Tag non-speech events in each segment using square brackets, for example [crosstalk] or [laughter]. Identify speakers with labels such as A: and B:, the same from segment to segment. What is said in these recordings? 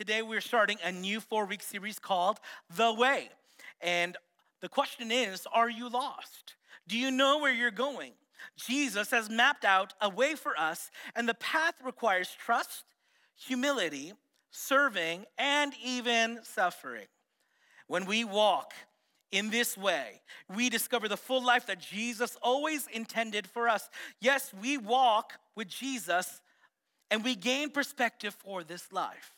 A: Today we're starting a new four week series called The Way. And the question is Are you lost? Do you know where you're going? Jesus has mapped out a way for us, and the path requires trust, humility, serving, and even suffering. When we walk in this way, we discover the full life that Jesus always intended for us. Yes, we walk with Jesus and we gain perspective for this life.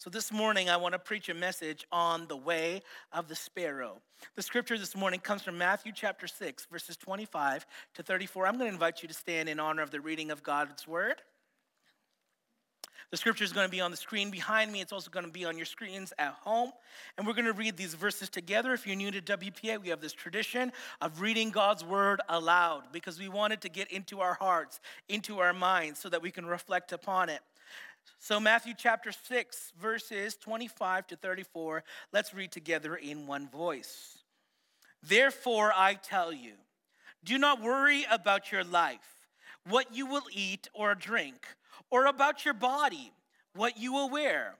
A: So, this morning, I want to preach a message on the way of the sparrow. The scripture this morning comes from Matthew chapter 6, verses 25 to 34. I'm going to invite you to stand in honor of the reading of God's word. The scripture is going to be on the screen behind me. It's also going to be on your screens at home. And we're going to read these verses together. If you're new to WPA, we have this tradition of reading God's word aloud because we want it to get into our hearts, into our minds, so that we can reflect upon it. So, Matthew chapter 6, verses 25 to 34, let's read together in one voice. Therefore, I tell you, do not worry about your life, what you will eat or drink, or about your body, what you will wear.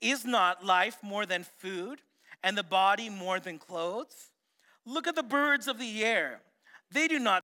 A: Is not life more than food, and the body more than clothes? Look at the birds of the air. They do not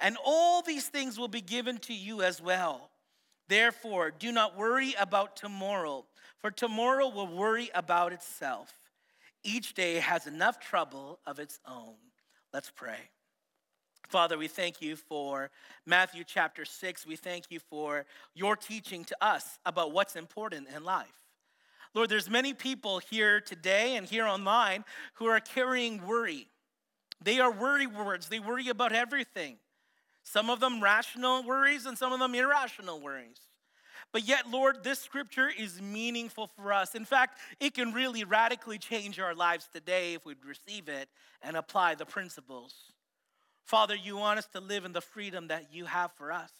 A: and all these things will be given to you as well. Therefore, do not worry about tomorrow, for tomorrow will worry about itself. Each day has enough trouble of its own. Let's pray. Father, we thank you for Matthew chapter 6. We thank you for your teaching to us about what's important in life. Lord, there's many people here today and here online who are carrying worry. They are worry words. They worry about everything. Some of them rational worries and some of them irrational worries. But yet, Lord, this scripture is meaningful for us. In fact, it can really radically change our lives today if we'd receive it and apply the principles. Father, you want us to live in the freedom that you have for us.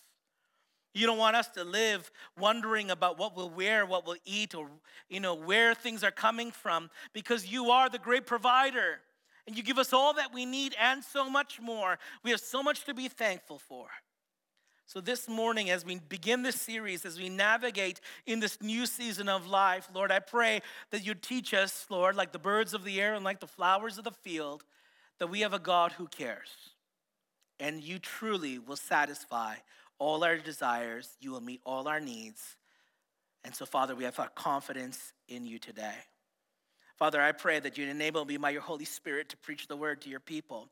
A: You don't want us to live wondering about what we'll wear, what we'll eat, or you know, where things are coming from, because you are the great provider and you give us all that we need and so much more. We have so much to be thankful for. So, this morning, as we begin this series, as we navigate in this new season of life, Lord, I pray that you teach us, Lord, like the birds of the air and like the flowers of the field, that we have a God who cares. And you truly will satisfy all our desires, you will meet all our needs. And so, Father, we have our confidence in you today. Father, I pray that you'd enable me by your Holy Spirit to preach the word to your people.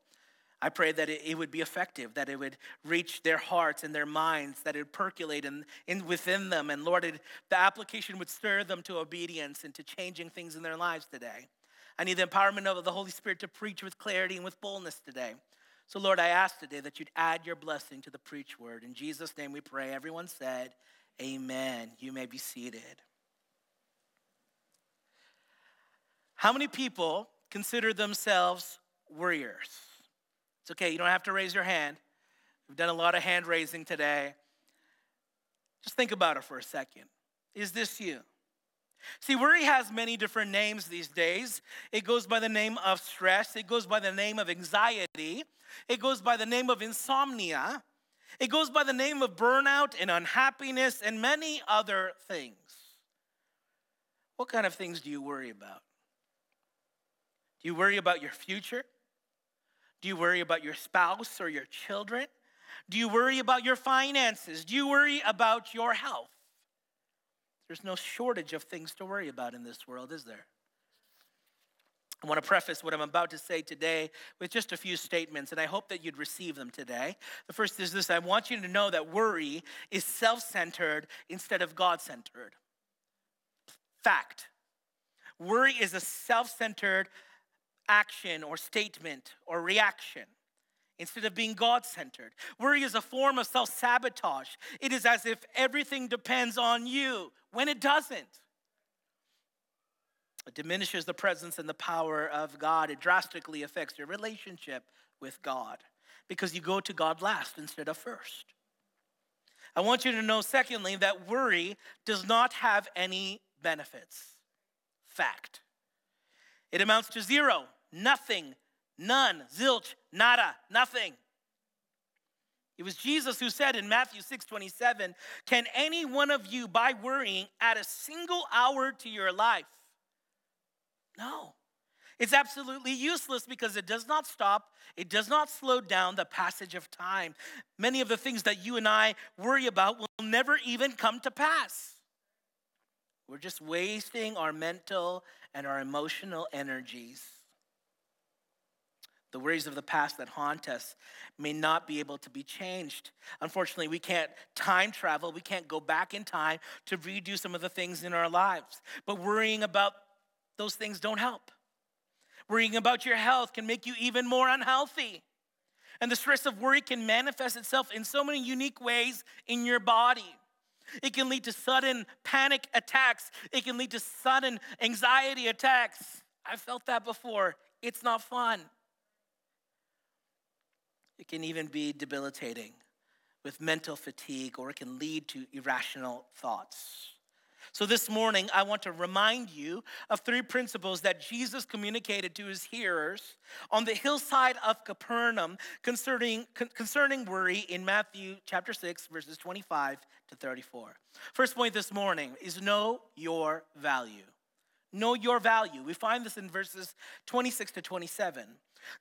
A: I pray that it, would be effective, that it would reach their hearts and their minds, that it would percolate in, in within them. And Lord, it, the application would stir them to obedience and to changing things in their lives today. I need the empowerment of the Holy Spirit to preach with clarity and with boldness today. So, Lord, I ask today that you'd add your blessing to the preach word. In Jesus' name we pray. Everyone said, Amen. You may be seated. How many people consider themselves worriers? It's okay, you don't have to raise your hand. We've done a lot of hand raising today. Just think about it for a second. Is this you? See, worry has many different names these days. It goes by the name of stress, it goes by the name of anxiety, it goes by the name of insomnia, it goes by the name of burnout and unhappiness and many other things. What kind of things do you worry about? Do you worry about your future? Do you worry about your spouse or your children? Do you worry about your finances? Do you worry about your health? There's no shortage of things to worry about in this world, is there? I want to preface what I'm about to say today with just a few statements, and I hope that you'd receive them today. The first is this I want you to know that worry is self centered instead of God centered. Fact. Worry is a self centered action or statement or reaction instead of being God centered. Worry is a form of self sabotage. It is as if everything depends on you when it doesn't. It diminishes the presence and the power of God. It drastically affects your relationship with God because you go to God last instead of first. I want you to know, secondly, that worry does not have any benefits. Fact. It amounts to zero, nothing, none, zilch, nada, nothing. It was Jesus who said in Matthew 6 27, Can any one of you, by worrying, add a single hour to your life? No. It's absolutely useless because it does not stop, it does not slow down the passage of time. Many of the things that you and I worry about will never even come to pass. We're just wasting our mental and our emotional energies. The worries of the past that haunt us may not be able to be changed. Unfortunately, we can't time travel. We can't go back in time to redo some of the things in our lives. But worrying about those things don't help. Worrying about your health can make you even more unhealthy. And the stress of worry can manifest itself in so many unique ways in your body. It can lead to sudden panic attacks, it can lead to sudden anxiety attacks. I've felt that before. It's not fun. It can even be debilitating with mental fatigue, or it can lead to irrational thoughts. So, this morning, I want to remind you of three principles that Jesus communicated to his hearers on the hillside of Capernaum concerning, concerning worry in Matthew chapter 6, verses 25 to 34. First point this morning is know your value. Know your value. We find this in verses 26 to 27.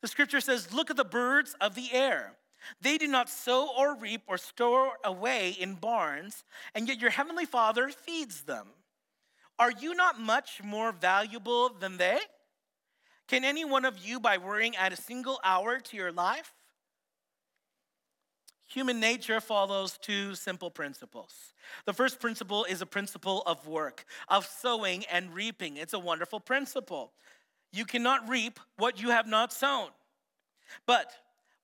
A: The scripture says, Look at the birds of the air. They do not sow or reap or store away in barns, and yet your heavenly Father feeds them. Are you not much more valuable than they? Can any one of you, by worrying, add a single hour to your life? Human nature follows two simple principles. The first principle is a principle of work, of sowing and reaping. It's a wonderful principle. You cannot reap what you have not sown. But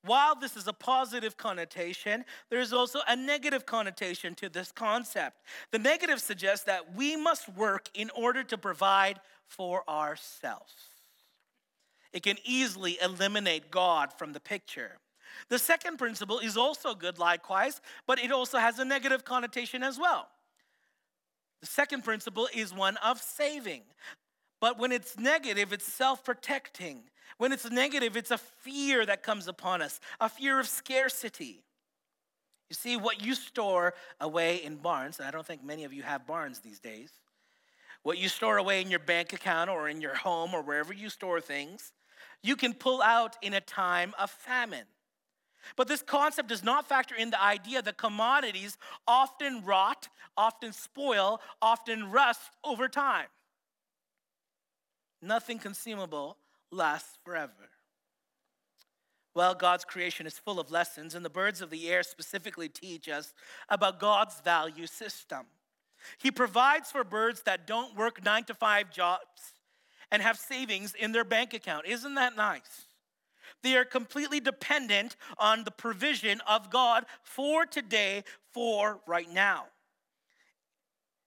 A: while this is a positive connotation, there is also a negative connotation to this concept. The negative suggests that we must work in order to provide for ourselves. It can easily eliminate God from the picture. The second principle is also good, likewise, but it also has a negative connotation as well. The second principle is one of saving. But when it's negative, it's self protecting. When it's negative, it's a fear that comes upon us, a fear of scarcity. You see, what you store away in barns, and I don't think many of you have barns these days, what you store away in your bank account or in your home or wherever you store things, you can pull out in a time of famine. But this concept does not factor in the idea that commodities often rot, often spoil, often rust over time. Nothing consumable lasts forever. Well, God's creation is full of lessons, and the birds of the air specifically teach us about God's value system. He provides for birds that don't work nine to five jobs and have savings in their bank account. Isn't that nice? They are completely dependent on the provision of God for today, for right now.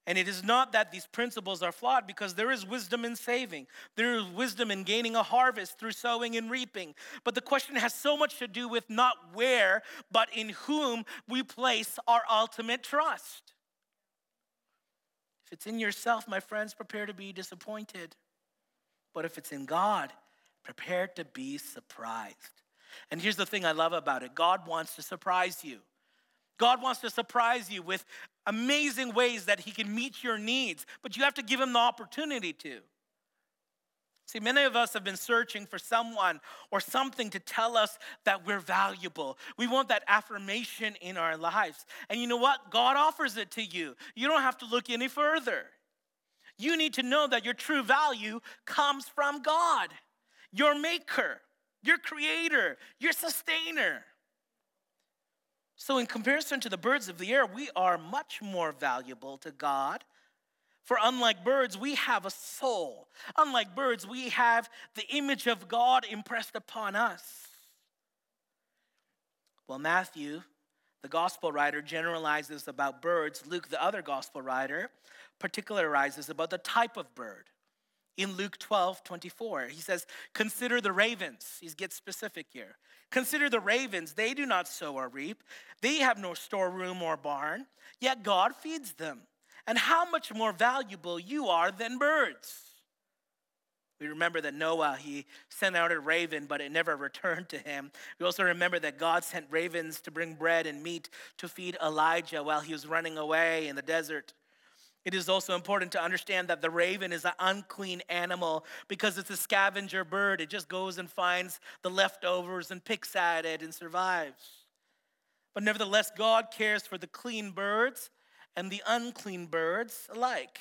A: And it is not that these principles are flawed because there is wisdom in saving. There is wisdom in gaining a harvest through sowing and reaping. But the question has so much to do with not where, but in whom we place our ultimate trust. If it's in yourself, my friends, prepare to be disappointed. But if it's in God, prepare to be surprised. And here's the thing I love about it God wants to surprise you. God wants to surprise you with amazing ways that He can meet your needs, but you have to give Him the opportunity to. See, many of us have been searching for someone or something to tell us that we're valuable. We want that affirmation in our lives. And you know what? God offers it to you. You don't have to look any further. You need to know that your true value comes from God. your maker, your creator, your sustainer. So, in comparison to the birds of the air, we are much more valuable to God. For unlike birds, we have a soul. Unlike birds, we have the image of God impressed upon us. Well, Matthew, the gospel writer, generalizes about birds. Luke, the other gospel writer, particularizes about the type of bird. In Luke 12, 24, he says, Consider the ravens. He gets specific here. Consider the ravens. They do not sow or reap, they have no storeroom or barn, yet God feeds them. And how much more valuable you are than birds. We remember that Noah, he sent out a raven, but it never returned to him. We also remember that God sent ravens to bring bread and meat to feed Elijah while he was running away in the desert. It is also important to understand that the raven is an unclean animal because it's a scavenger bird. It just goes and finds the leftovers and picks at it and survives. But nevertheless, God cares for the clean birds and the unclean birds alike.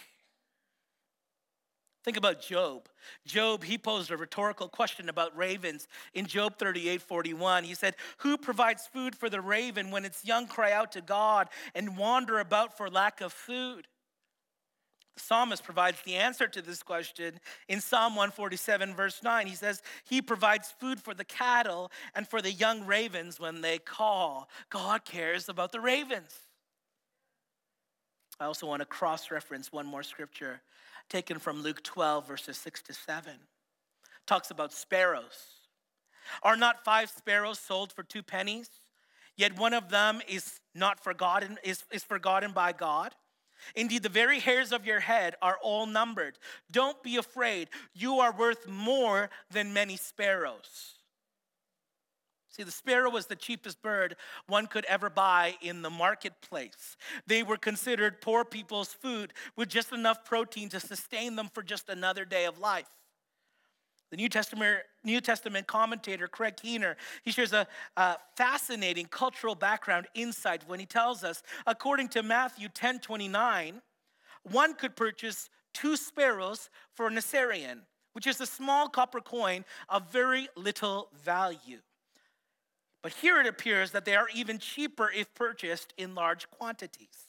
A: Think about Job. Job, he posed a rhetorical question about ravens in Job 38 41. He said, Who provides food for the raven when its young cry out to God and wander about for lack of food? The psalmist provides the answer to this question in Psalm 147, verse 9. He says, He provides food for the cattle and for the young ravens when they call. God cares about the ravens. I also want to cross reference one more scripture taken from Luke 12, verses 6 to 7. Talks about sparrows. Are not five sparrows sold for two pennies? Yet one of them is not forgotten, is, is forgotten by God. Indeed, the very hairs of your head are all numbered. Don't be afraid. You are worth more than many sparrows. See, the sparrow was the cheapest bird one could ever buy in the marketplace. They were considered poor people's food with just enough protein to sustain them for just another day of life. The New Testament, New Testament commentator Craig Keener, he shares a, a, fascinating cultural background insight when he tells us, according to Matthew 10 29, one could purchase two sparrows for an assarion, which is a small copper coin of very little value. But here it appears that they are even cheaper if purchased in large quantities.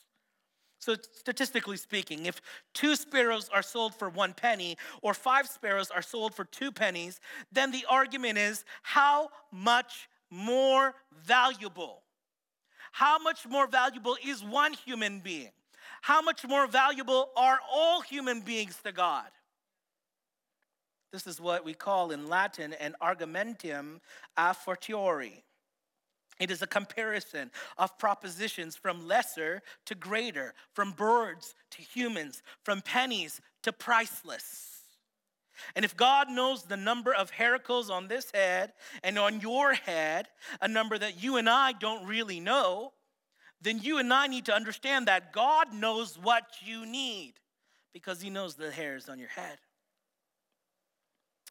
A: So, statistically speaking, if two sparrows are sold for one penny or five sparrows are sold for two pennies, then the argument is how much more valuable? How much more valuable is one human being? How much more valuable are all human beings to God? This is what we call in Latin an argumentum a fortiori. It is a comparison of propositions from lesser to greater, from birds to humans, from pennies to priceless. And if God knows the number of haircles on this head and on your head, a number that you and I don't really know, then you and I need to understand that God knows what you need because He knows the hairs on your head.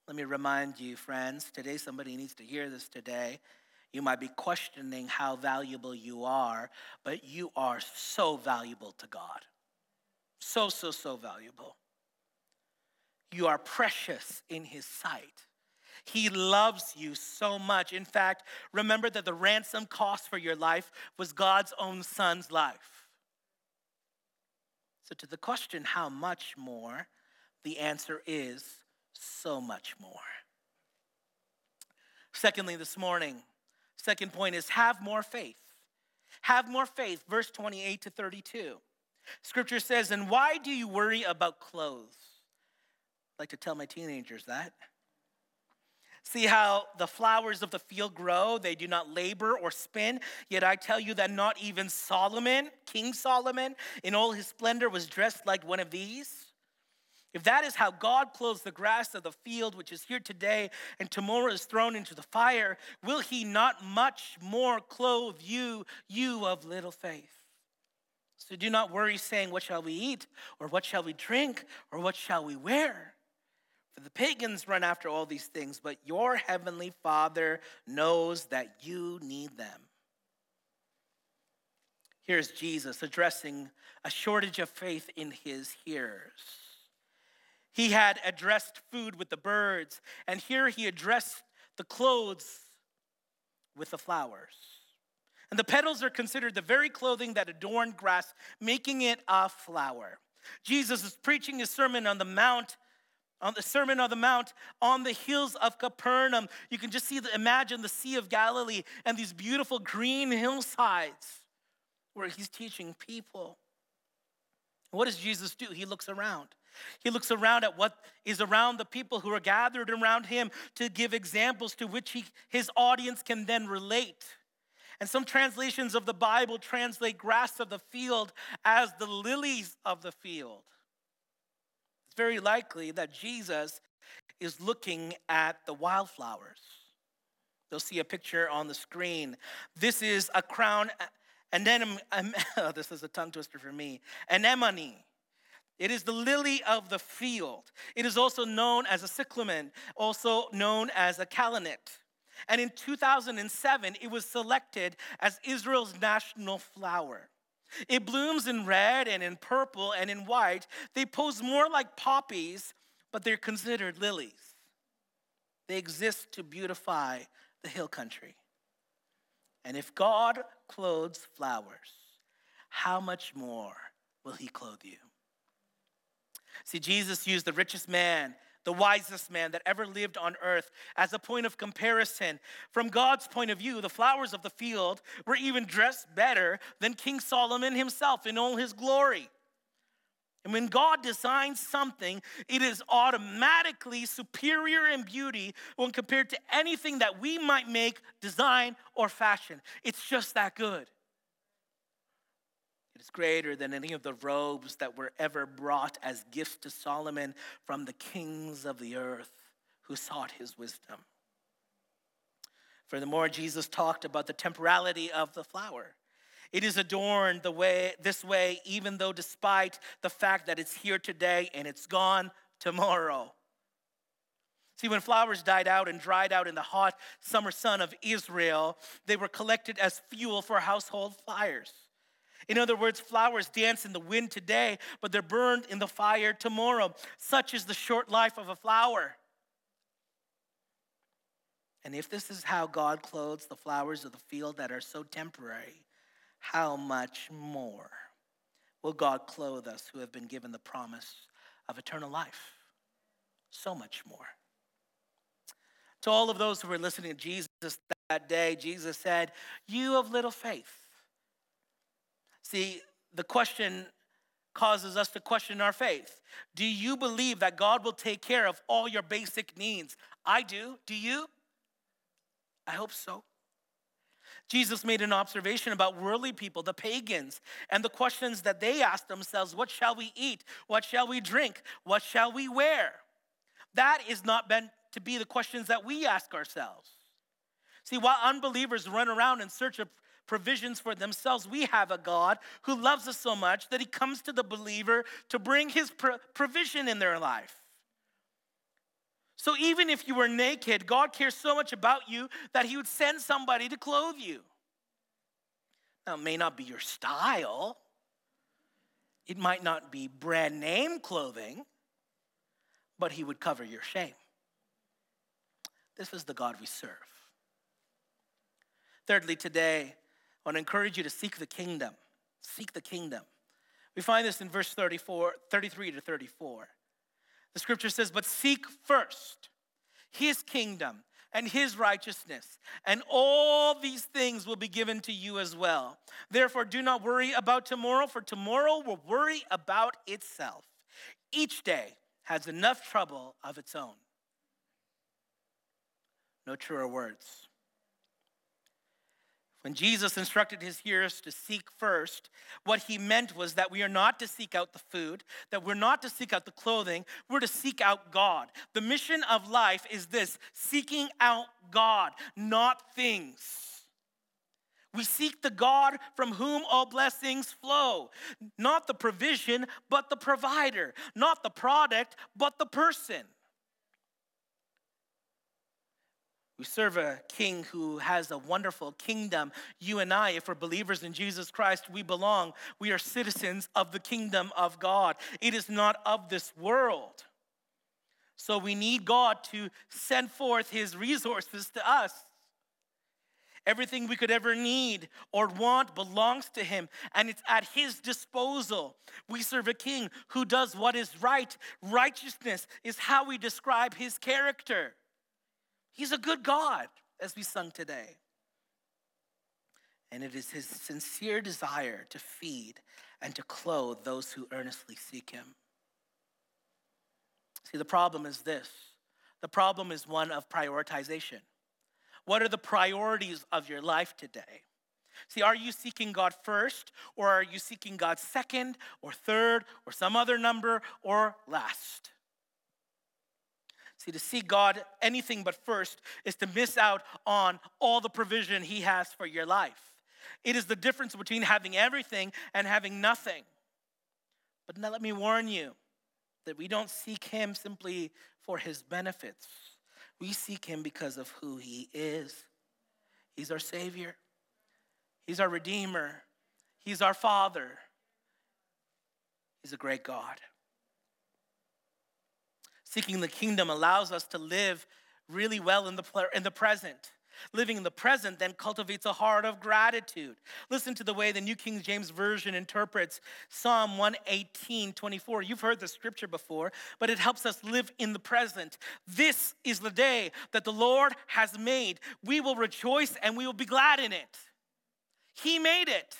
A: Let me remind you, friends, today somebody needs to hear this today. You might be questioning how valuable you are, but you are so valuable to God. So, so, so valuable. You are precious in His sight. He loves you so much. In fact, remember that the ransom cost for your life was God's own son's life. So, to the question, how much more, the answer is so much more. Secondly, this morning, Second point is have more faith. Have more faith, verse 28 to 32. Scripture says, And why do you worry about clothes? I like to tell my teenagers that. See how the flowers of the field grow, they do not labor or spin. Yet I tell you that not even Solomon, King Solomon, in all his splendor, was dressed like one of these. If that is how God clothes the grass of the field, which is here today and tomorrow is thrown into the fire, will he not much more clothe you, you of little faith? So do not worry, saying, What shall we eat? Or what shall we drink? Or what shall we wear? For the pagans run after all these things, but your heavenly Father knows that you need them. Here's Jesus addressing a shortage of faith in his hearers. He had addressed food with the birds, and here he addressed the clothes with the flowers. And the petals are considered the very clothing that adorned grass, making it a flower. Jesus is preaching his sermon on the mount on the Sermon on the Mount on the hills of Capernaum. You can just see, the, imagine the Sea of Galilee and these beautiful green hillsides where he's teaching people. What does Jesus do? He looks around. He looks around at what is around the people who are gathered around him to give examples to which he, his audience can then relate. And some translations of the Bible translate grass of the field as the lilies of the field It's very likely that Jesus is looking at the wildflowers. You'll see a picture on the screen. This is a crown, anemone. [laughs] Oh, this is a tongue twister for me. Anemone. It is the lily of the field. It is also known as a cyclamen, also known as a kalanit. And in 2007, it was selected as Israel's national flower. It blooms in red and in purple and in white. They pose more like poppies, but they're considered lilies. They exist to beautify the hill country. And if God clothes flowers, how much more will he clothe you? See, Jesus used the richest man the wisest man that ever lived on earth, as a point of comparison. From God's point of view, the flowers of the field were even dressed better than King Solomon himself in all his glory. And when God designs something, it is automatically superior in beauty when compared to anything that we might make, design, or fashion. It's just that good. Is greater than any of the robes that were ever brought as gifts to Solomon from the kings of the earth who sought his wisdom. Furthermore, Jesus talked about the temporality of the flower. It is adorned the way this way, even though despite the fact that it's here today and it's gone tomorrow. See, when flowers died out and dried out in the hot summer sun of Israel, they were collected as fuel for household fires. In other words, flowers dance in the wind today, but they're burned in the fire tomorrow. Such is the short life of a flower. And if this is how God clothes the flowers of the field that are so temporary, how much more will God clothe us who have been given the promise of eternal life? So much more. To all of those who were listening to Jesus that day, Jesus said, You have little faith. See, the question causes us to question our faith. Do you believe that God will take care of all your basic needs? I do. Do you? I hope so. Jesus made an observation about worldly people, the pagans, and the questions that they asked themselves what shall we eat? What shall we drink? What shall we wear? That is not meant to be the questions that we ask ourselves. See, while unbelievers run around in search of provisions for themselves. We have a God who loves us so much that he comes to the believer to bring his provision in their life. So even if you were naked, God cares so much about you that he would send somebody to clothe you. Now, it may not be your style, it might not be brand name clothing, but he would cover your shame. This is the God we serve. Thirdly, today, I want to encourage you to seek the kingdom. Seek the kingdom. We find this in verse 34, 33 to 34. The scripture says, But seek first his kingdom and his righteousness, and all these things will be given to you as well. Therefore, do not worry about tomorrow, for tomorrow will worry about itself. Each day has enough trouble of its own. No truer words. When Jesus instructed his hearers to seek first, what he meant was that we are not to seek out the food, that we're not to seek out the clothing, we're to seek out God. The mission of life is this seeking out God, not things. We seek the God from whom all blessings flow. Not the provision, but the provider. Not the product, but the person. We serve a king who has a wonderful kingdom. You and I, if we're believers in Jesus Christ, we belong. We are citizens of the kingdom of God. It is not of this world. So we need God to send forth his resources to us. Everything we could ever need or want belongs to Him, and it's at His disposal. We serve a King who does what is right. Righteousness is how we describe His character. He's a good God, as we sung today. And it is His sincere desire to feed and to clothe those who earnestly seek Him. See, the problem is this the problem is one of prioritization. What are the priorities of your life today? See, are you seeking God first, or are you seeking God second, or third, or some other number, or last? See, to seek God anything but first is to miss out on all the provision He has for your life. It is the difference between having everything and having nothing. But now let me warn you that we don't seek Him simply for His benefits. We seek him because of who he is. He's our Savior, He's our Redeemer, He's our Father. He's a great God. Seeking the kingdom allows us to live really well in the, in the present. Living in the present then cultivates a heart of gratitude. Listen to the way the New King James Version interprets Psalm 118, 24. You've heard the scripture before, but it helps us live in the present. This is the day that the Lord has made. We will rejoice and we will be glad in it. He made it.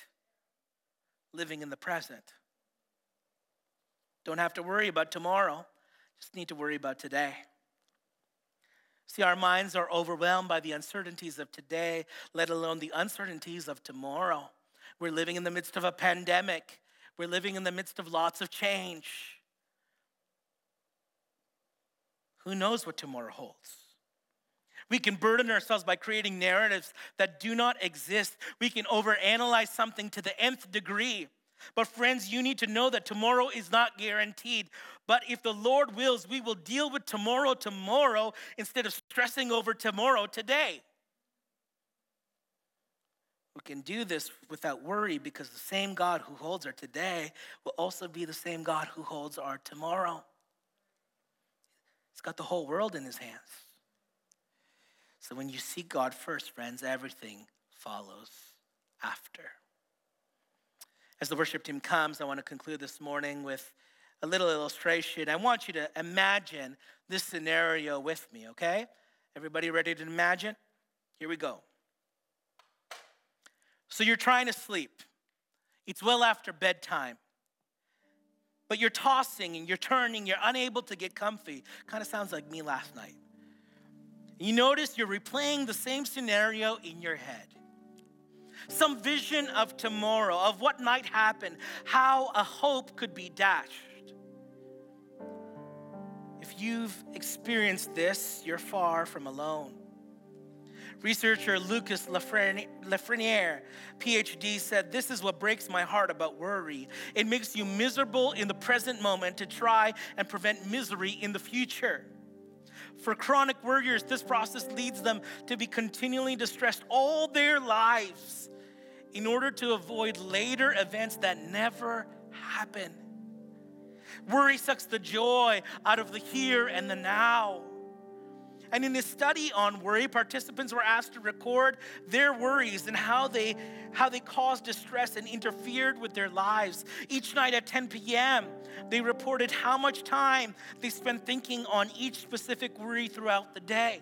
A: Living in the present. Don't have to worry about tomorrow, just need to worry about today. See, our minds are overwhelmed by the uncertainties of today, let alone the uncertainties of tomorrow. We're living in the midst of a pandemic, we're living in the midst of lots of change. Who knows what tomorrow holds? We can burden ourselves by creating narratives that do not exist. We can overanalyze something to the nth degree. But, friends, you need to know that tomorrow is not guaranteed. But if the Lord wills, we will deal with tomorrow tomorrow instead of stressing over tomorrow today. We can do this without worry because the same God who holds our today will also be the same God who holds our tomorrow. He's got the whole world in his hands. So when you seek God first, friends, everything follows after. As the worship team comes, I want to conclude this morning with a little illustration. I want you to imagine this scenario with me, okay? Everybody ready to imagine? Here we go. So you're trying to sleep. It's well after bedtime. But you're tossing and you're turning, you're unable to get comfy. Kind of sounds like me last night. You notice you're replaying the same scenario in your head some vision of tomorrow, of what might happen, how a hope could be dashed. If you've experienced this, you're far from alone. Researcher Lucas Lafreniere, PhD, said, This is what breaks my heart about worry. It makes you miserable in the present moment to try and prevent misery in the future. For chronic worriers, this process leads them to be continually distressed all their lives in order to avoid later events that never happen. Worry sucks the joy out of the here and the now. And in this study on worry, participants were asked to record their worries and how they, how they caused distress and interfered with their lives. Each night at 10 p.m., they reported how much time they spent thinking on each specific worry throughout the day.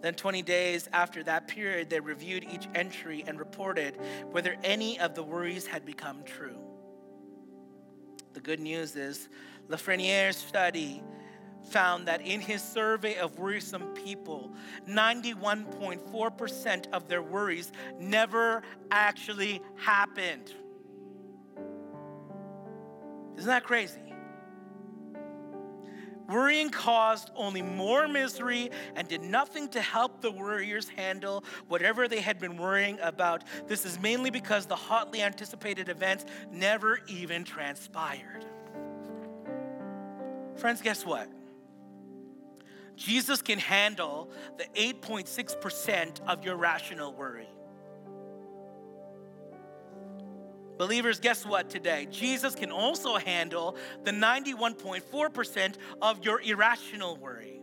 A: Then, 20 days after that period, they reviewed each entry and reported whether any of the worries had become true. The good news is, Lafreniere's study found that in his survey of worrisome people, 91.4% of their worries never actually happened. Isn't that crazy? Worrying caused only more misery and did nothing to help the worriers handle whatever they had been worrying about. This is mainly because the hotly anticipated events never even transpired. Friends, guess what? Jesus can handle the 8.6% of your rational worry. Believers, guess what today? Jesus can also handle the 91.4% of your irrational worry.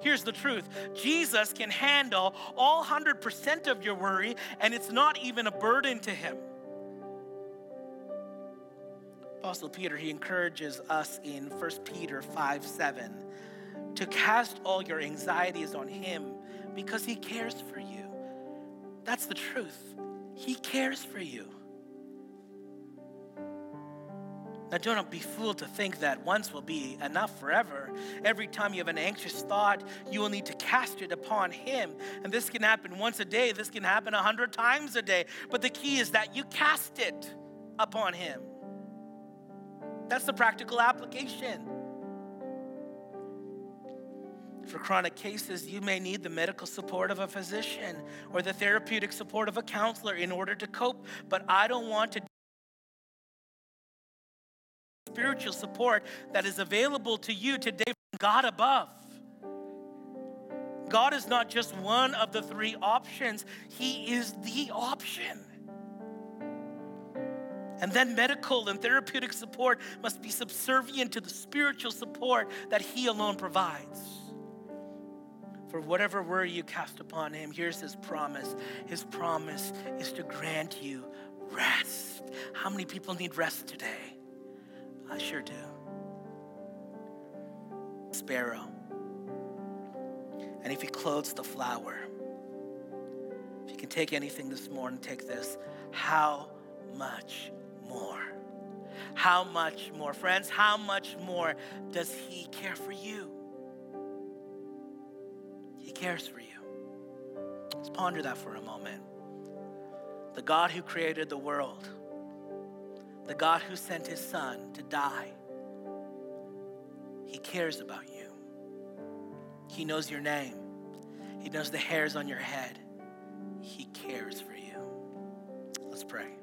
A: Here's the truth Jesus can handle all 100% of your worry, and it's not even a burden to him. Apostle Peter, he encourages us in 1 Peter 5 7 to cast all your anxieties on him because he cares for you. That's the truth. He cares for you. Now, don't be fooled to think that once will be enough forever. Every time you have an anxious thought, you will need to cast it upon Him. And this can happen once a day, this can happen a hundred times a day. But the key is that you cast it upon Him. That's the practical application. For chronic cases, you may need the medical support of a physician or the therapeutic support of a counselor in order to cope. But I don't want to spiritual support that is available to you today from God above. God is not just one of the three options, He is the option. And then medical and therapeutic support must be subservient to the spiritual support that He alone provides. For whatever worry you cast upon Him, here's His promise. His promise is to grant you rest. How many people need rest today? I sure do. Sparrow. And if he clothes the flower, if you can take anything this morning, take this. How much more? How much more? Friends, how much more does he care for you? Cares for you. Let's ponder that for a moment. The God who created the world the God who sent his son to die, he cares about you. He knows your name, he knows the hairs on your head. He cares for you. Let's pray.